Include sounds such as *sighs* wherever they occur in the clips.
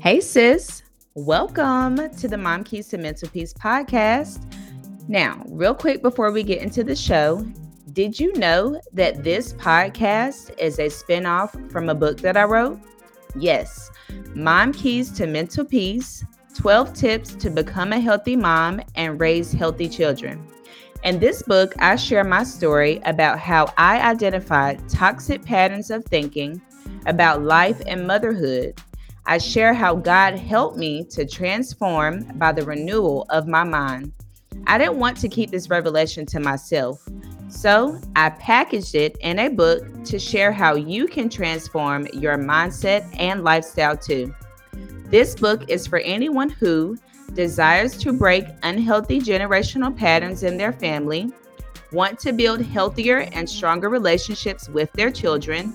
Hey, sis. Welcome to the Mom Keys to Mental Peace podcast. Now, real quick before we get into the show, did you know that this podcast is a spinoff from a book that I wrote? Yes, Mom Keys to Mental Peace 12 Tips to Become a Healthy Mom and Raise Healthy Children. In this book, I share my story about how I identified toxic patterns of thinking about life and motherhood I share how God helped me to transform by the renewal of my mind. I didn't want to keep this revelation to myself, so I packaged it in a book to share how you can transform your mindset and lifestyle too. This book is for anyone who desires to break unhealthy generational patterns in their family, want to build healthier and stronger relationships with their children,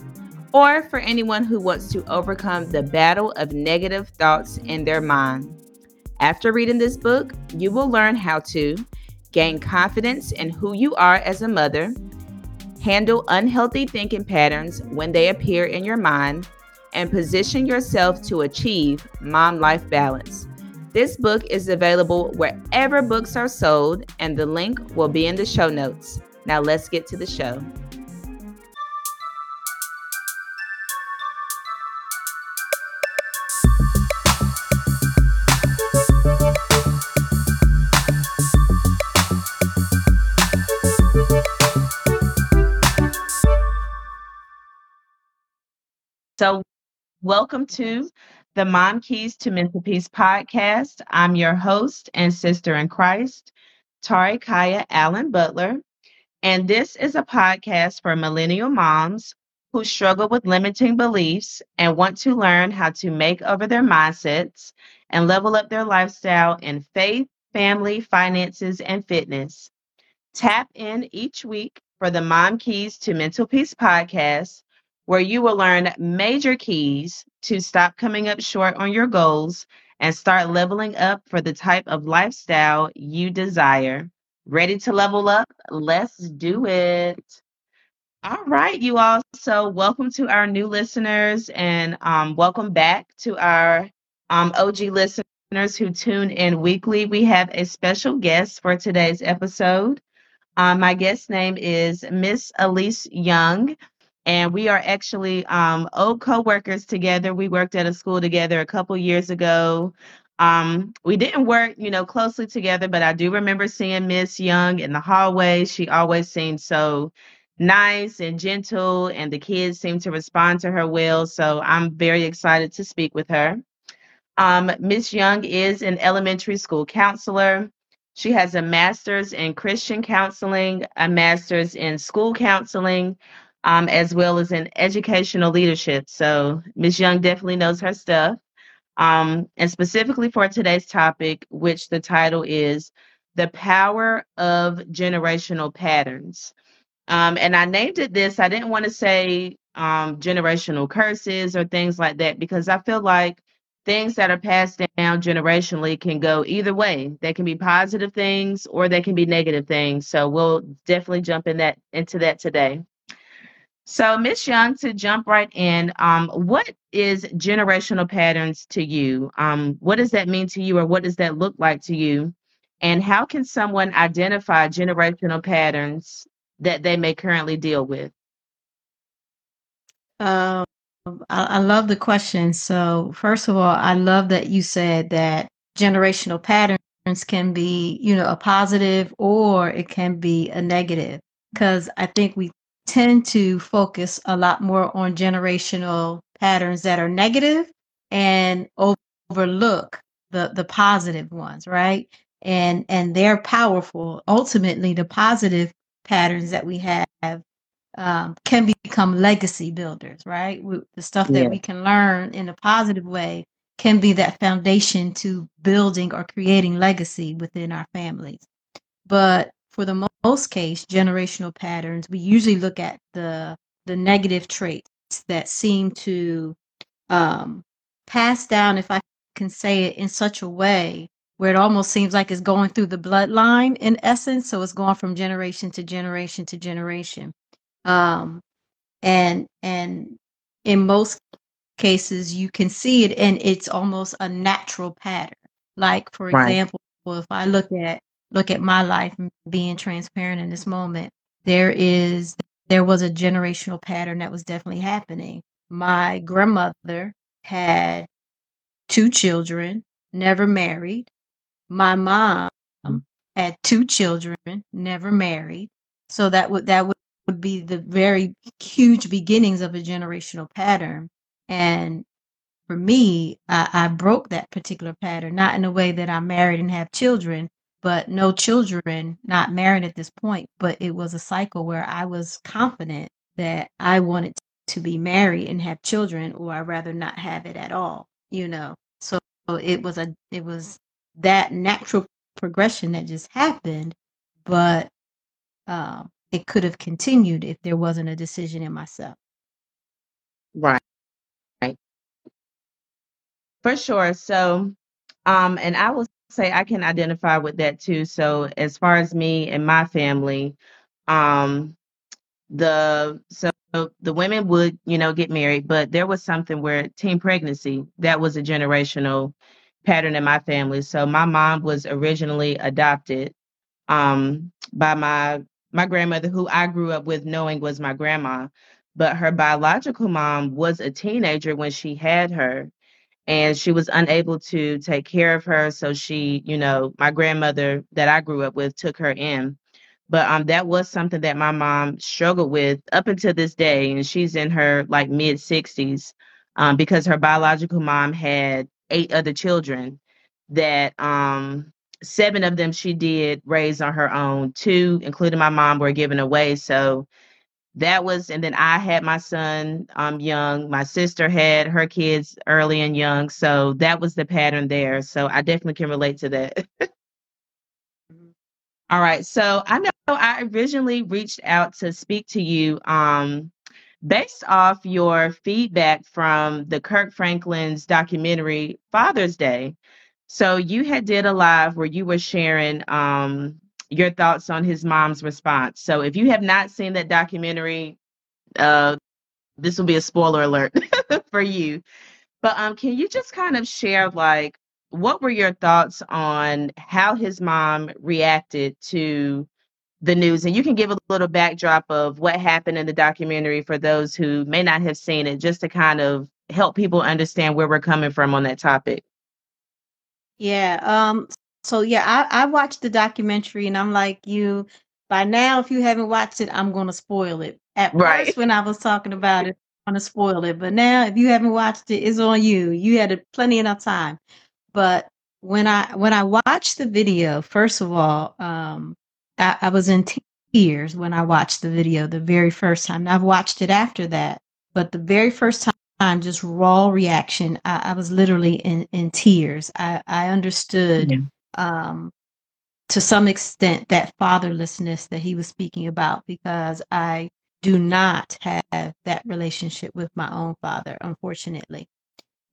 or for anyone who wants to overcome the battle of negative thoughts in their mind. After reading this book, you will learn how to gain confidence in who you are as a mother, handle unhealthy thinking patterns when they appear in your mind, and position yourself to achieve mom life balance. This book is available wherever books are sold, and the link will be in the show notes. Now, let's get to the show. So, welcome to the Mom Keys to Mental Peace podcast. I'm your host and sister in Christ, Tari Khiya Allen Butler. And this is a podcast for millennial moms who struggle with limiting beliefs and want to learn how to make over their mindsets and level up their lifestyle in faith, family, finances, and fitness. Tap in each week for the Mom Keys to Mental Peace podcast where you will learn major keys to stop coming up short on your goals and start leveling up for the type of lifestyle you desire. Ready to level up? Let's do it. All right, you all. So, welcome to our new listeners and um, welcome back to our um, OG listeners who tune in weekly. We have a special guest for today's episode. Um, my guest name is Miss Alease Young and we are actually um, old co-workers together. We worked at a school together a couple years ago. Um, we didn't work, you know, closely together, but I do remember seeing Miss Young in the hallway. She always seemed so nice and gentle, and the kids seemed to respond to her well. So I'm very excited to speak with her. Um, Miss Young is an elementary school counselor. She has a master's in Christian counseling, a master's in school counseling, um, as well as in educational leadership. So Ms. Young definitely knows her stuff. Um, and specifically for today's topic, which the title is The Power of Generational Patterns. Um, and I named it this, I didn't want to say um, generational curses or things like that because I feel like things that are passed down generationally can go either way. They can be positive things or they can be negative things. So we'll definitely jump in that into that today. So, Miss Young, to jump right in, um, what is generational patterns to you? Um, what does that mean to you, or what does that look like to you? And how can someone identify generational patterns that they may currently deal with? Um, I, I love the question. So, first of all, I love that you said that generational patterns can be, you know, a positive or it can be a negative. Because I think we tend to focus a lot more on generational patterns that are negative and overlook the the positive ones right? And and they're powerful. Ultimately the positive patterns that we have um, can become legacy builders right? We, the stuff that yeah. we can learn in a positive way can be that foundation to building or creating legacy within our families. But for the most case, generational patterns, we usually look at the the negative traits that seem to um, pass down, if I can say it in such a way where it almost seems like it's going through the bloodline in essence. So it's going from generation to generation to generation. Um, and and in most cases you can see it and it's almost a natural pattern. Like for Right. example, if I look at look at my life and being transparent in this moment, there is there was a generational pattern that was definitely happening. My grandmother had two children, never married. My mom had two children, never married. So that would that would, would be the very huge beginnings of a generational pattern. And for me, I, I broke that particular pattern, not in a way that I'm married and have children, but no children, not married at this point. But it was a cycle where I was confident that I wanted to be married and have children, or I'd rather not have it at all, you know. So it was a it was that natural progression that just happened, but um, it could have continued if there wasn't a decision in myself. Right. Right. For sure. So, um, and I will say I can identify with that too. So, as far as me and my family, um, the so the women would, you know, get married, but there was something where teen pregnancy, that was a generational pattern in my family. So my mom was originally adopted um by my my grandmother who I grew up with knowing was my grandma, but her biological mom was a teenager when she had her and she was unable to take care of her so she you know my grandmother that i grew up with took her in. But um that was something that my mom struggled with up until this day and she's in her like mid 60s um because her biological mom had eight other children that um seven of them she did raise on her own. Two including my mom were given away so that was and then i had my son um young my sister had her kids early and young so that was the pattern there so i definitely can relate to that. *laughs* All right so i know i originally reached out to speak to you um based off your feedback from the kirk franklin's documentary father's day. So you had did a live where you were sharing um your thoughts on his mom's response. So if you have not seen that documentary, uh, this will be a spoiler alert *laughs* for you. But um, can you just kind of share like what were your thoughts on how his mom reacted to the news? And you can give a little backdrop of what happened in the documentary for those who may not have seen it, just to kind of help people understand where we're coming from on that topic. Yeah. Um. So yeah, I I watched the documentary and I'm like you. By now, if you haven't watched it, I'm gonna spoil it. At Right. first, when I was talking about it, I'm gonna spoil it. But now, if you haven't watched it, it's on you. You had a, plenty enough time. But when I when I watched the video, first of all, um, I, I was in tears when I watched the video the very first time. I've watched it after that, but the very first time, just raw reaction, I, I was literally in in tears. I I understood Yeah. Um, to some extent that fatherlessness that he was speaking about because I do not have that relationship with my own father, unfortunately.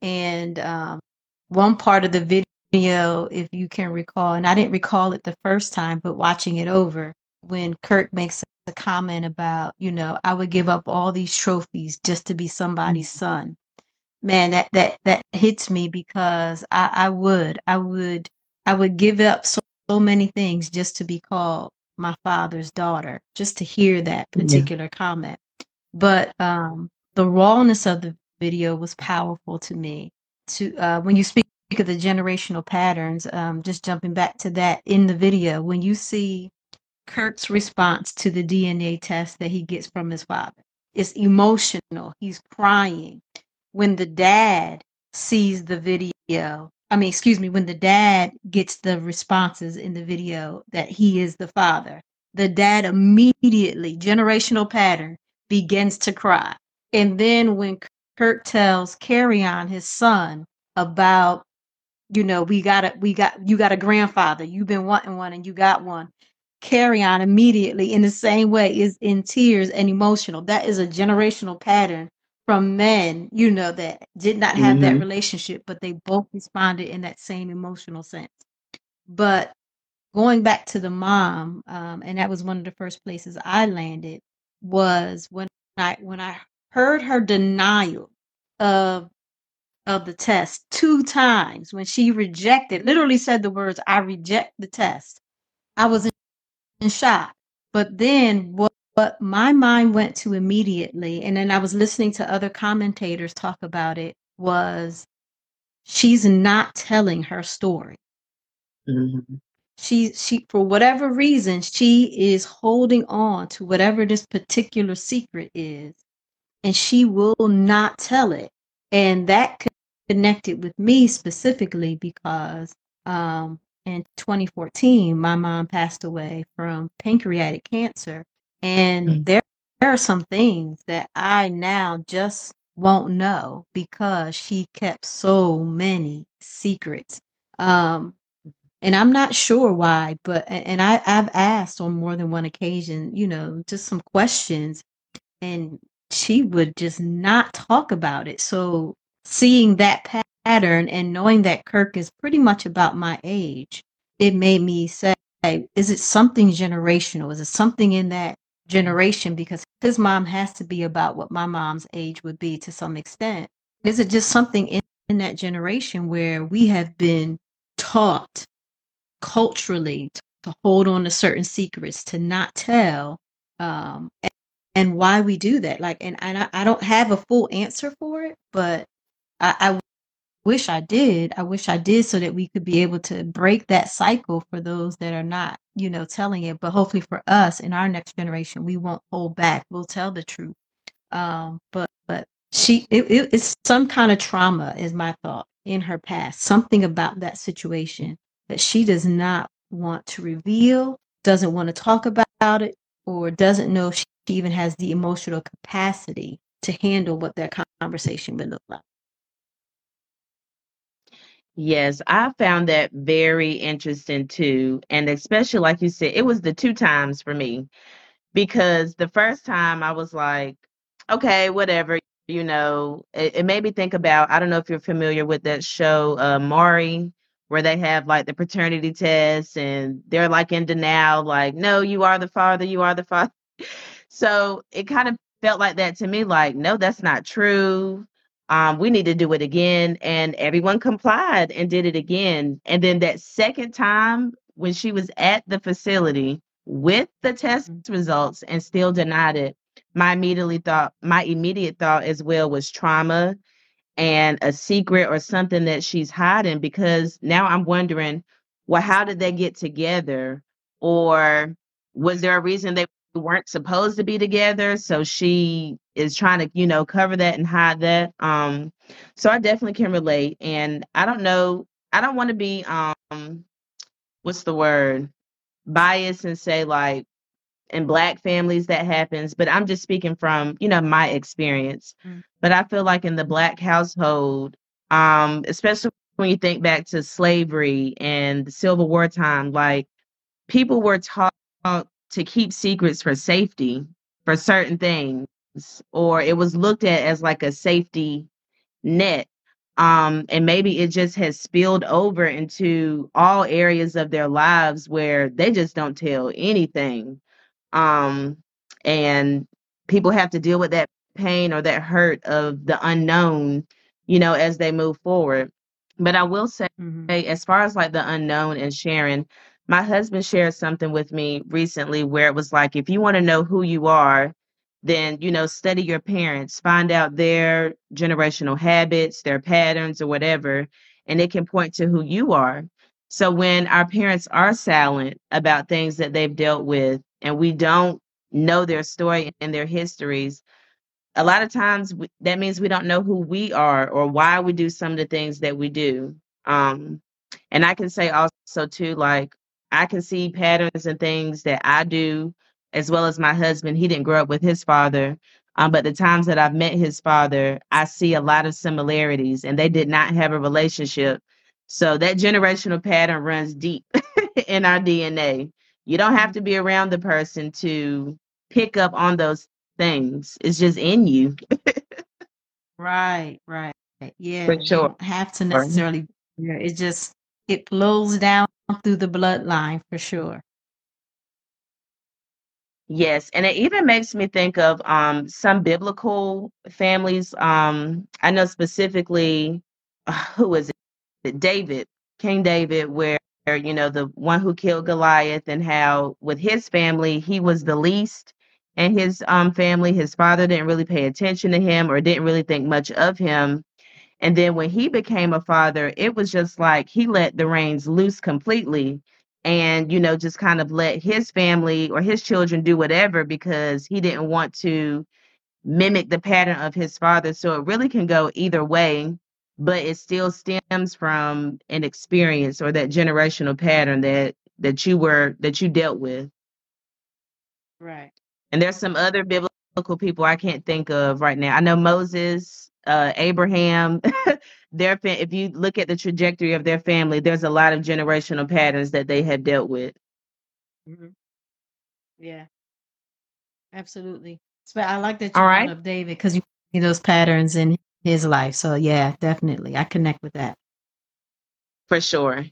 And um, one part of the video, if you can recall, and I didn't recall it the first time, but watching it over, when Kirk makes a comment about, you know, I would give up all these trophies just to be somebody's son. Man, that that that hits me because I, I would, I would, I would give up so, so many things just to be called my father's daughter, just to hear that Yeah. particular comment. But um, the rawness of the video was powerful to me. To uh, when you speak of the generational patterns, um, just jumping back to that in the video, when you see Kirk's response to the DNA test that he gets from his father, it's emotional. He's crying. When the dad sees the video, I mean, excuse me, when the dad gets the responses in the video that he is the father, the dad immediately, generational pattern, begins to cry. And then when Kirk tells Kerrion, his son, about, you know, we got a, we got, you got a grandfather, you've been wanting one and you got one. Kerrion immediately in the same way is in tears and emotional. That is a generational pattern from men, you know, that did not have that hmm relationship, but they both responded in that same emotional sense. But going back to the mom, um, and that was one of the first places I landed, was when I when I heard her denial of of the test two times when she rejected, literally said the words, I reject the test. I was in shock. But then what, what my mind went to immediately, and then I was listening to other commentators talk about it, was she's not telling her story. Mm-hmm. She she for whatever reason, she is holding on to whatever this particular secret is, and she will not tell it. And that connected with me specifically because um, in 2014, my mom passed away from pancreatic cancer. And mm-hmm. there, there are some things that I now just won't know because she kept so many secrets. Um, and I'm not sure why, but and I, I've asked on more than one occasion, you know, just some questions, and she would just not talk about it. So seeing that pattern and knowing that Kirk is pretty much about my age, it made me say, is it something generational? Is it something in that generation? Because his mom has to be about what my mom's age would be to some extent. Is it just something in, in that generation where we have been taught culturally to, to hold on to certain secrets, to not tell, um, and, and, why we do that? Like, and, and I, I don't have a full answer for it, but I, I wish I did. I wish I did so that we could be able to break that cycle for those that are not, you know, telling it. But hopefully for us in our next generation, we won't hold back. We'll tell the truth. Um, but but she it, it, it's some kind of trauma is my thought in her past. Something about that situation that she does not want to reveal, doesn't want to talk about it, or doesn't know if she even has the emotional capacity to handle what that conversation would look like. Yes, I found that very interesting too. And especially like you said, it was the two times for me because the first time I was like, okay, whatever, you know, it, it made me think about, I don't know if you're familiar with that show, uh, Maury, where they have like the paternity test and they're like in denial, like, no, you are the father, you are the father. *laughs* So it kind of felt like that to me, like, no, that's not true um, we need to do it again. And everyone complied and did it again. And then that second time, when she was at the facility with the test mm-hmm. results and still denied it, my immediately thought, my immediate thought as well was trauma and a secret or something that she's hiding because now I'm wondering, well, how did they get together? Or was there a reason they weren't supposed to be together so she is trying to you know cover that and hide that um so i definitely can relate and i don't know i don't want to be um what's the word biased and say like in black families that happens but i'm just speaking from you know my experience mm. but i feel like in the black household um especially when you think back to slavery and the civil war time like people were taught to keep secrets for safety for certain things or it was looked at as like a safety net um and maybe it just has spilled over into all areas of their lives where they just don't tell anything um and people have to deal with that pain or that hurt of the unknown you know as they move forward but i will say mm-hmm. as far as like the unknown and sharing my husband shared something with me recently where it was like if you want to know who you are then you know study your parents find out their generational habits their patterns or whatever and it can point to who you are. So when our parents are silent about things that they've dealt with and we don't know their story and their histories a lot of times that means we don't know who we are or why we do some of the things that we do. Um and i can say also too like I can see patterns and things that I do, as well as my husband. He didn't grow up with his father. Um, but the times that I've met his father, I see a lot of similarities, and they did not have a relationship. So that generational pattern runs deep *laughs* in our DNA. You don't have to be around the person to pick up on those things. It's just in you. right, right. Yeah. For sure. have to necessarily yeah, it just it flows down through the bloodline for sure. Yes, and it even makes me think of um, some biblical families. Um, I know specifically *sighs* who was it? David, King David, where you know the one who killed Goliath, and how with his family he was the least, and his um family, his father didn't really pay attention to him or didn't really think much of him. And then when he became a father, it was just like he let the reins loose completely and, you know, just kind of let his family or his children do whatever because he didn't want to mimic the pattern of his father. So it really can go either way, but it still stems from an experience or that generational pattern that that you were that you dealt with. Right. And there's some other biblical people I can't think of right now. I know Moses, uh, Abraham, *laughs* their fa- if you look at the trajectory of their family, there's a lot of generational patterns that they have dealt with. Mm-hmm. Yeah, absolutely. So I like that you All right. up David because you see those patterns in his life. So yeah, definitely, I connect with that. For sure.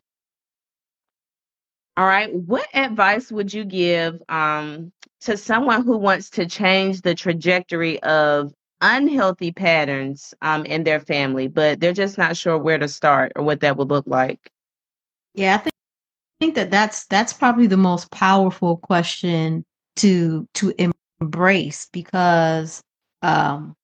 All right. What advice would you give um, to someone who wants to change the trajectory of unhealthy patterns um, in their family, but they're just not sure where to start or what that would look like? Yeah, I think think that that's that's probably the most powerful question to to embrace because um,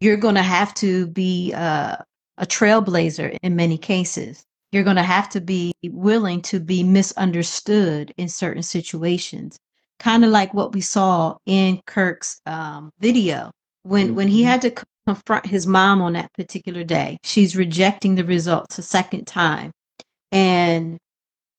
you're going to have to be uh, a trailblazer in many cases. You're going to have to be willing to be misunderstood in certain situations, kind of like what we saw in Kirk's um, video when when he Mhm. had to confront his mom on that particular day. She's rejecting the results a second time, and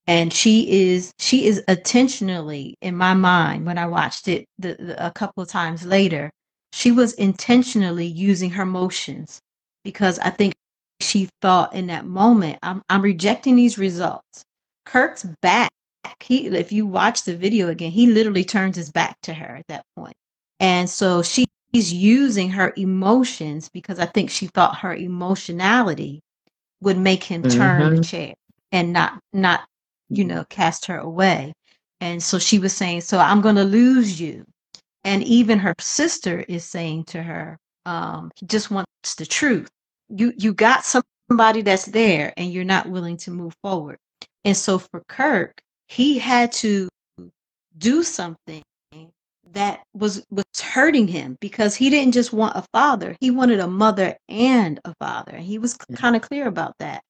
and she is she is intentionally in my mind when i watched it the, the, a couple of times later she was intentionally using her motions because i think she thought in that moment i'm, I'm rejecting these results kirk's back he if you watch the video again he literally turns his back to her at that point and so she's using her emotions because i think she thought her emotionality would make him turn the Mhm. chair and not not you know cast her away. And so she was saying so i'm going to lose you. And even her sister is saying to her um he just wants the truth. You you got somebody that's there and you're not willing to move forward. And so for kirk he had to do something that was was hurting him because he didn't just want a father he wanted a mother and a father he was kind of clear about that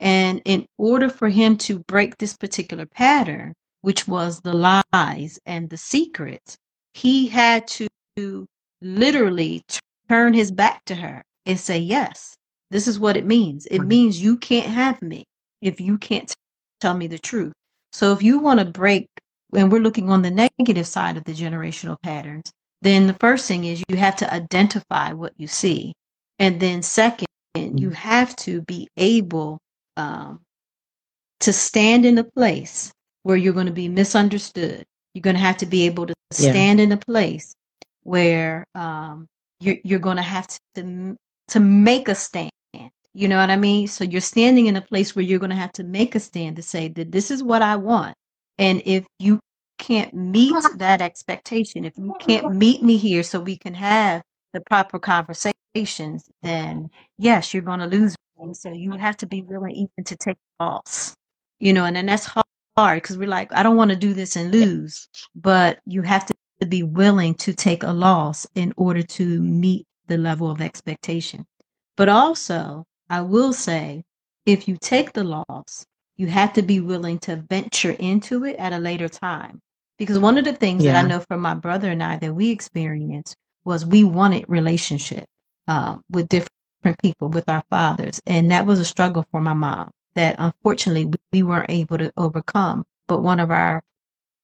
and in order for him to break this particular pattern, which was the lies and the secrets, he had to literally turn his back to her and say, Yes, this is what it means. It means you can't have me if you can't tell me the truth. So if you want to break, and we're looking on the negative side of the generational patterns, then the first thing is you have to identify what you see. And then, second, you have to be able um, to stand in a place where you're going to be misunderstood. You're going to have to be able to Yeah. stand in a place where um, you're, you're going to have to to make a stand. You know what I mean? So you're standing in a place where you're going to have to make a stand to say that this is what I want, and if you can't meet *laughs* that expectation, if you can't meet me here, so we can have the proper conversations, then yes, you're going to lose. me. So you have to be willing even to take a loss, you know, and then that's hard because we're like, I don't want to do this and lose, but you have to be willing to take a loss in order to meet the level of expectation. But also, I will say, if you take the loss, you have to be willing to venture into it at a later time. Because one of the things that I know from my brother and I that we experienced was we wanted relationship um, with different people, with our fathers. And that was a struggle for my mom that unfortunately we- we weren't able to overcome. But one of our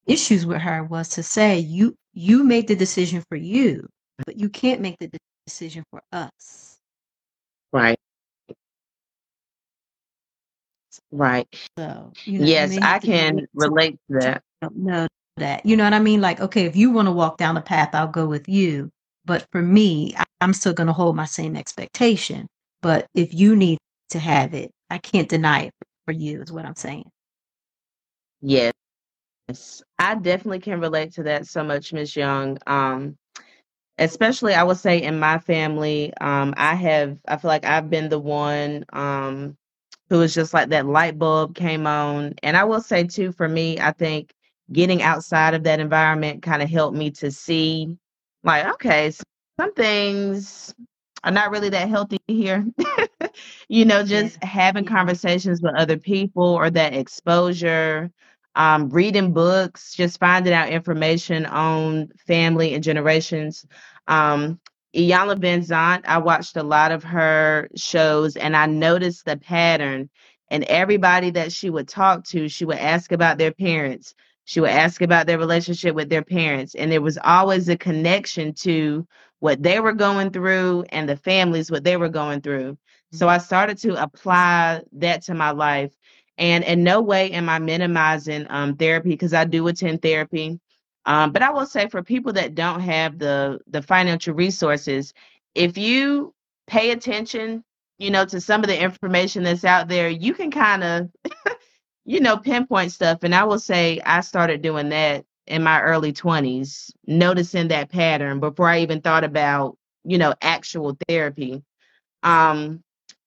issues with her was to say, you you made the decision for you, but you can't make the decision for us. Right. Right. So, you know, Yes, I can relate to that. know that. You know what I mean? Like, okay, if you want to walk down the path, I'll go with you. But for me, I- I'm still going to hold my same expectation. But if you need to have it, I can't deny it for you, is what I'm saying. Yes. I definitely can relate to that so much, Miss Young. Um, especially I would say in my family, um, I have I feel like I've been the one um who was just like that light bulb came on. And I will say too, for me, I think getting outside of that environment kind of helped me to see like, okay, some things are not really that healthy here. *laughs* you know, just yeah. having conversations with other people or that exposure, um, reading books, just finding out information on family and generations. Um, Iyanla Vanzant, I watched a lot of her shows and I noticed the pattern. And everybody that she would talk to, she would ask about their parents. She would ask about their relationship with their parents. And there was always a connection to what they were going through and the families, what they were going through. So I started to apply that to my life. And in no way am I minimizing um, therapy because I do attend therapy. Um, but I will say for people that don't have the the financial resources, if you pay attention, you know, to some of the information that's out there, you can kind of, *laughs* you know, pinpoint stuff. And I will say I started doing that in my early 20s, noticing that pattern before I even thought about, you know, actual therapy. Um,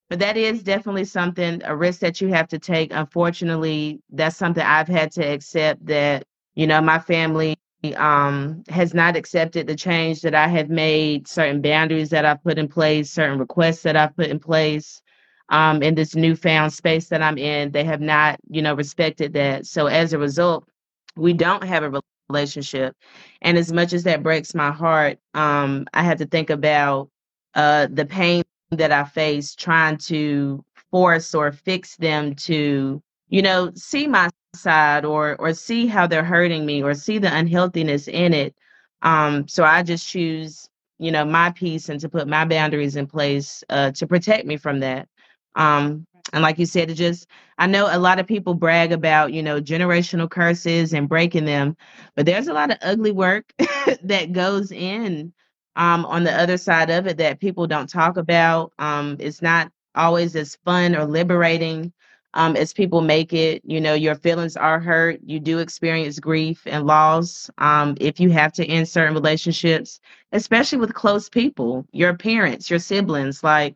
but that is definitely something, a risk that you have to take. Unfortunately, that's something I've had to accept that, you know, my family um, has not accepted the change that I have made, certain boundaries that I've put in place, certain requests that I've put in place um, in this newfound space that I'm in. They have not, you know, respected that. So as a result, we don't have a relationship. And as much as that breaks my heart, um, I have to think about uh, the pain that I face trying to force or fix them to, you know, see my side or or see how they're hurting me or see the unhealthiness in it. Um so i just choose you know my peace and to put my boundaries in place uh to protect me from that. Um and like you said it just i know a lot of people brag about you know generational curses and breaking them but there's a lot of ugly work *laughs* that goes in um on the other side of it that people don't talk about. Um it's not always as fun or liberating um, as people make it. You know, your feelings are hurt. You do experience grief and loss um, if you have to end certain relationships, especially with close people, your parents, your siblings. Like,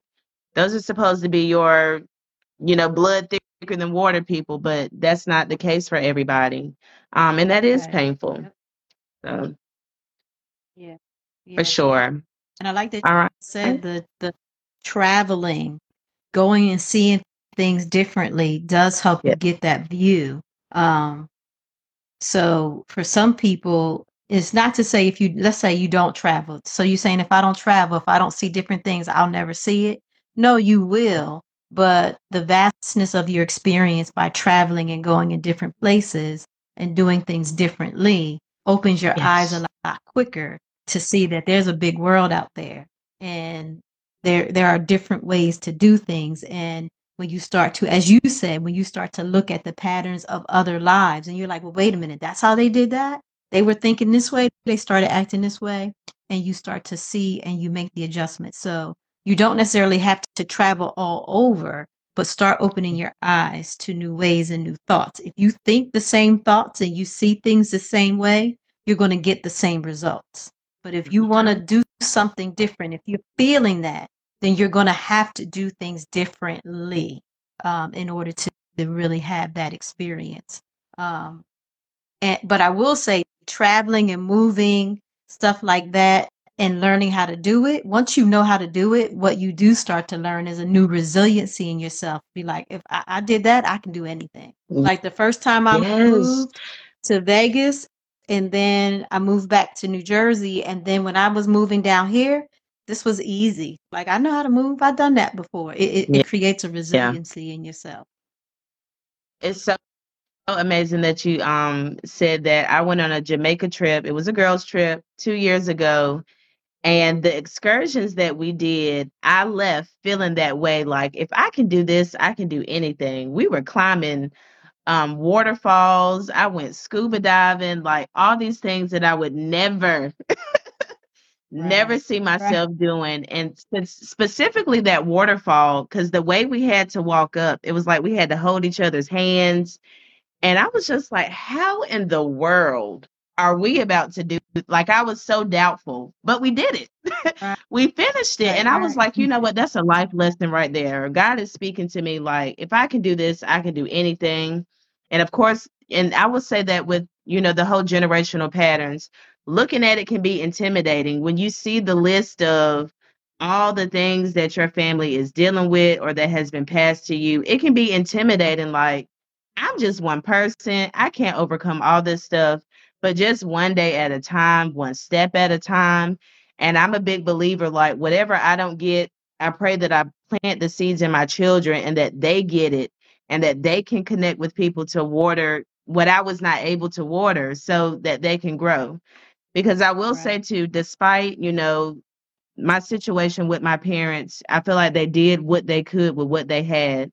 those are supposed to be your, you know, blood thicker than water people, but that's not the case for everybody. Um, and that is right. painful. So, yeah. yeah. For sure. And I like that you right. said the the traveling, going and seeing things differently does help yeah. you get that view. Um, so for some people, it's not to say if you let's say you don't travel. So you're saying if I don't travel, if I don't see different things, I'll never see it. No, you will. But the vastness of your experience by traveling and going in different places and doing things differently opens your yes. eyes a lot, lot quicker to see that there's a big world out there and there there are different ways to do things and when you start to, as you said, when you start to look at the patterns of other lives and you're like, well, wait a minute, that's how they did that? They were thinking this way, they started acting this way, and you start to see and you make the adjustment. So you don't necessarily have to travel all over, but start opening your eyes to new ways and new thoughts. If you think the same thoughts and you see things the same way, you're going to get the same results. But if you want to do something different, if you're feeling that, then you're going to have to do things differently um, in order to, to really have that experience. Um, and, but I will say, traveling and moving, stuff like that, and learning how to do it. Once you know how to do it, what you do start to learn is a new resiliency in yourself. Be like, if I, I did that, I can do anything. Mm. Like the first time I yes. moved to Vegas, and then I moved back to New Jersey, and then when I was moving down here, this was easy. Like I know how to move. I've done that before. It, it, yeah. it creates a resiliency yeah. in yourself. It's so amazing that you um said that. I went on a Jamaica trip. It was a girls' trip two years ago. And the excursions that we did, I left feeling that way. Like, if I can do this, I can do anything. We were climbing um, waterfalls. I went scuba diving, like all these things that I would never *laughs* Right. Never see myself right. doing, and specifically that waterfall, because the way we had to walk up, it was like we had to hold each other's hands. And I was just like, how in the world are we about to do like I was so doubtful, but we did it. Right. *laughs* we finished it. And I was like, you know mm-hmm. what? That's a life lesson right there. God is speaking to me like, if I can do this, I can do anything. And of course, and I would say that with, you know, the whole generational patterns, looking at it can be intimidating when you see the list of all the things that your family is dealing with or that has been passed to you. It can be intimidating like I'm just one person. I can't overcome all this stuff, but just one day at a time, one step at a time. And I'm a big believer like whatever I don't get, I pray that I plant the seeds in my children and that they get it and that they can connect with people to water what I was not able to water so that they can grow. Because I will say Right. too, despite, you know, my situation with my parents, I feel like they did what they could with what they had.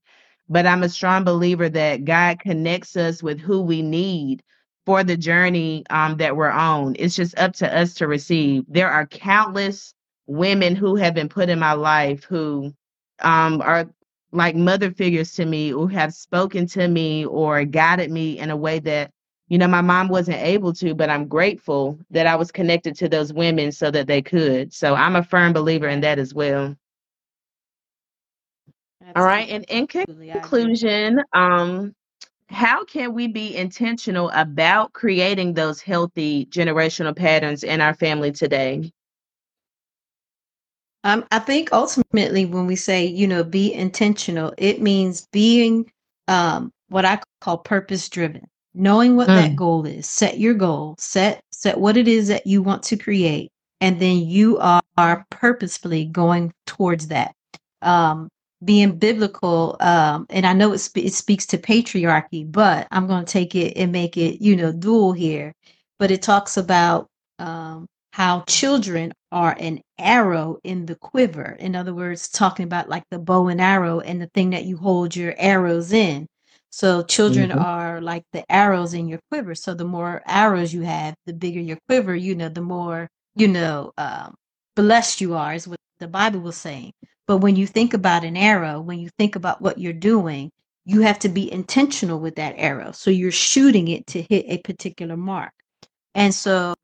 But I'm a strong believer that God connects us with who we need for the journey um, that we're on. It's just up to us to receive. There are countless women who have been put in my life who um, are like mother figures to me, who have spoken to me or guided me in a way that you know, my mom wasn't able to, but I'm grateful that I was connected to those women so that they could. So I'm a firm believer in that as well. All right. And in Absolutely. I agree. conclusion, um, how can we be intentional about creating those healthy generational patterns in our family today? Um, I think ultimately when we say, you know, be intentional, it means being um, what I call purpose driven, knowing what that Mm, goal is. Set your goal, set set what it is that you want to create, and then you are, are purposefully going towards that. Um, being biblical, um, and I know it, spe- it speaks to patriarchy, but I'm going to take it and make it, you know, dual here. But it talks about um, how children are an arrow in the quiver. In other words, talking about like the bow and arrow and the thing that you hold your arrows in. So children mhm. are like the arrows in your quiver. So the more arrows you have, the bigger your quiver, you know, the more, you know, um, blessed you are, is what the Bible was saying. But when you think about an arrow, when you think about what you're doing, you have to be intentional with that arrow. So you're shooting it to hit a particular mark. And so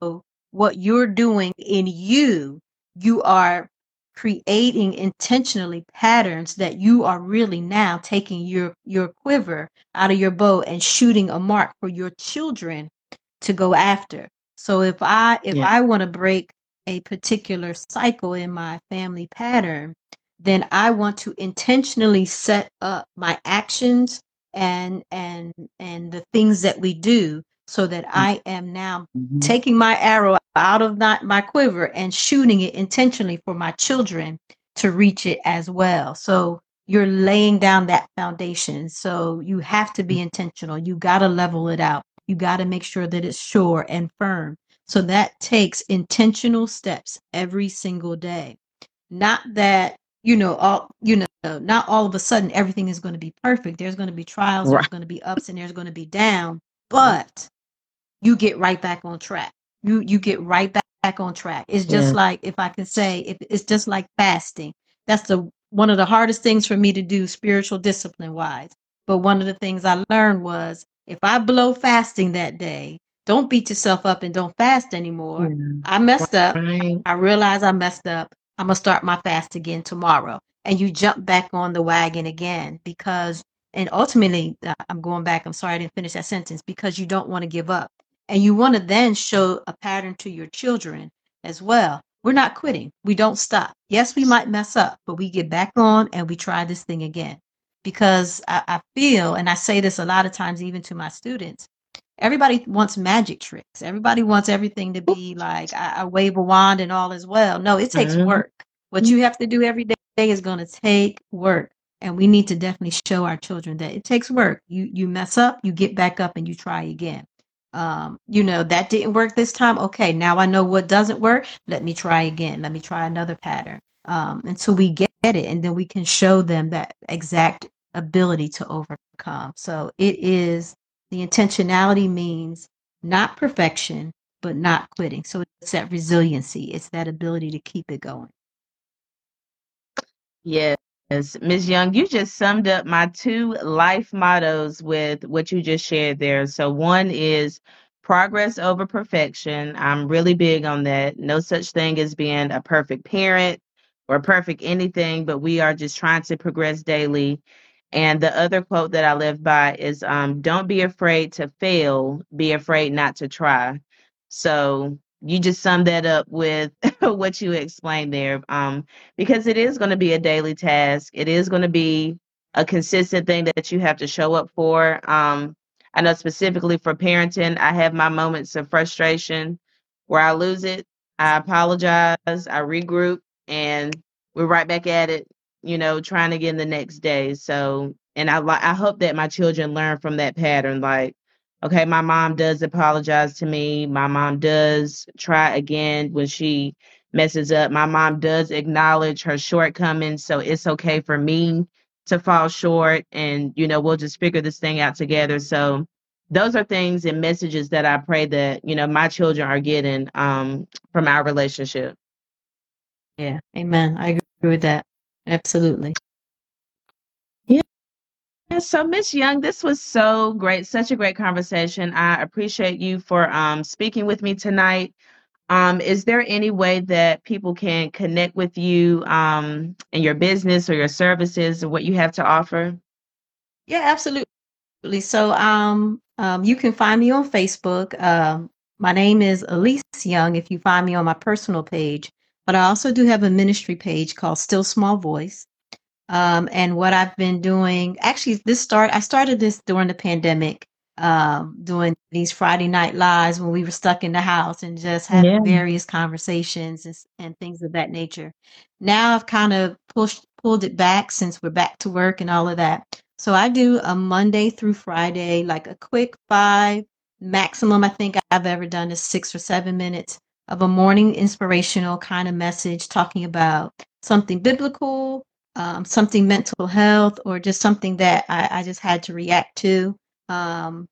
what you're doing in you, you are creating intentionally patterns that you are really now taking your your quiver out of your bow and shooting a mark for your children to go after. So if I if Yeah. I want to break a particular cycle in my family pattern, then I want to intentionally set up my actions and and and the things that we do so that I am now Mhm. taking my arrow out of not my quiver and shooting it intentionally for my children to reach it as well. So you're laying down that foundation. So you have to be intentional. You got to level it out. You got to make sure that it's sure and firm. So that takes intentional steps every single day. Not that, you know, all, you know, not all of a sudden everything is going to be perfect. There's going to be trials, Right. there's going to be ups and there's going to be down, *laughs* but you get right back on track. You you get right back, back on track. It's just Yeah. like if I can say if it's just like fasting. That's the one of the hardest things for me to do spiritual discipline wise. But one of the things I learned was if I blow fasting that day, don't beat yourself up and don't fast anymore. Yeah. I messed up. Right. I realize I messed up. I'm gonna start my fast again tomorrow. And you jump back on the wagon again because and ultimately uh, I'm going back. I'm sorry I didn't finish that sentence because you don't want to give up. And you want to then show a pattern to your children as well. We're not quitting. We don't stop. Yes, we might mess up, but we get back on and we try this thing again. Because I, I feel, and I say this a lot of times even to my students, everybody wants magic tricks. Everybody wants everything to be like I, I wave a wand and all is well. No, it takes Mhm. work. What you have to do every day is going to take work. And we need to definitely show our children that it takes work. You you mess up, you get back up and you try again. Um, you know, that didn't work this time. Okay, now I know what doesn't work. Let me try again. Let me try another pattern. Um, until we get it, and then we can show them that exact ability to overcome. So it is the intentionality means not perfection, but not quitting. So it's that resiliency, it's that ability to keep it going. Yes, Ms. Young, you just summed up my two life mottos with what you just shared there. So one is progress over perfection. I'm really big on that. No such thing as being a perfect parent or perfect anything, but we are just trying to progress daily. And the other quote that I live by is um, don't be afraid to fail, be afraid not to try. So you just summed that up with *laughs* what you explained there. Um, because it is going to be a daily task. It is going to be a consistent thing that you have to show up for. Um, I know specifically for parenting, I have my moments of frustration where I lose it. I apologize, I regroup, and we're right back at it, you know, trying again the next day. So, and I I hope that my children learn from that pattern. Like, okay, my mom does apologize to me. My mom does try again when she messes up. My mom does acknowledge her shortcomings. So it's okay for me to fall short and you know we'll just figure this thing out together so those are things and messages that i pray that you know my children are getting um from our relationship yeah amen i agree with that absolutely so miss young this was so great such a great conversation i appreciate you for um speaking with me tonight um, is there any way that people can connect with you um, in your business or your services or what you have to offer? Yeah, absolutely. So um, um, you can find me on Facebook. Um, my name is Alease Young if you find me on my personal page, but I also do have a ministry page called Still Small Voice. Um, and what I've been doing, actually, this start I started this during the pandemic um, doing these Friday night lives when we were stuck in the house and just having yeah. various conversations and, and things of that nature. Now I've kind of pushed pulled it back since we're back to work and all of that. So I do a Monday through Friday, like a quick five maximum. I think I've ever done is six or seven minutes of a morning inspirational kind of message talking about something biblical, um, something mental health, or just something that I, I just had to react to. Um,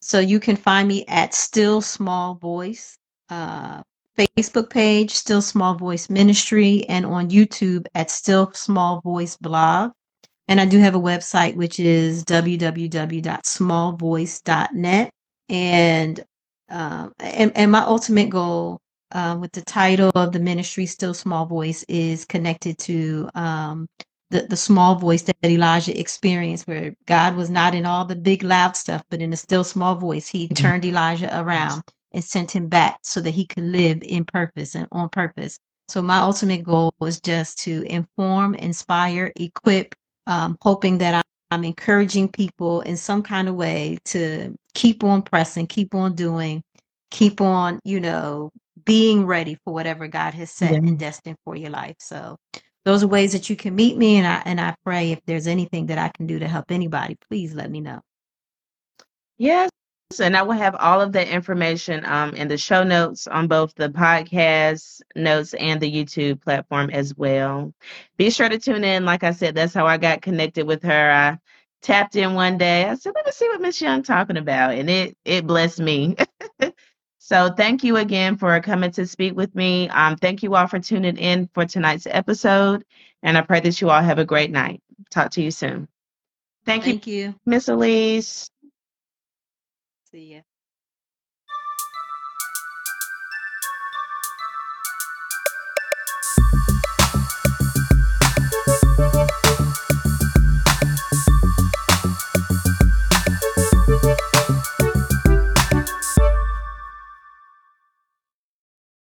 so you can find me at Still Small Voice uh, Facebook page, Still Small Voice Ministry, and on YouTube at Still Small Voice Blog. And I do have a website which is www.smallvoice.net. And um, and, and my ultimate goal uh, with the title of the ministry, Still Small Voice, is connected to um, the, the small voice that Elijah experienced, where God was not in all the big loud stuff, but in a still small voice, he mm-hmm. turned Elijah around and sent him back so that he could live in purpose and on purpose. So my ultimate goal was just to inform, inspire, equip, um, hoping that I'm encouraging people in some kind of way to keep on pressing, keep on doing, keep on, you know, being ready for whatever God has set yeah. and destined for your life. So those are ways that you can meet me and I and I pray if there's anything that I can do to help anybody, please let me know. Yes. And I will have all of that information um, in the show notes on both the podcast notes and the YouTube platform as well. Be sure to tune in. Like I said, that's how I got connected with her. I tapped in one day. I said, let me see what Miss Young talking about. And it it blessed me. *laughs* So thank you again for coming to speak with me. Um, thank you all for tuning in for tonight's episode. And I pray that you all have a great night. Talk to you soon. Thank, you. thank you, you. Miss Alease. See ya.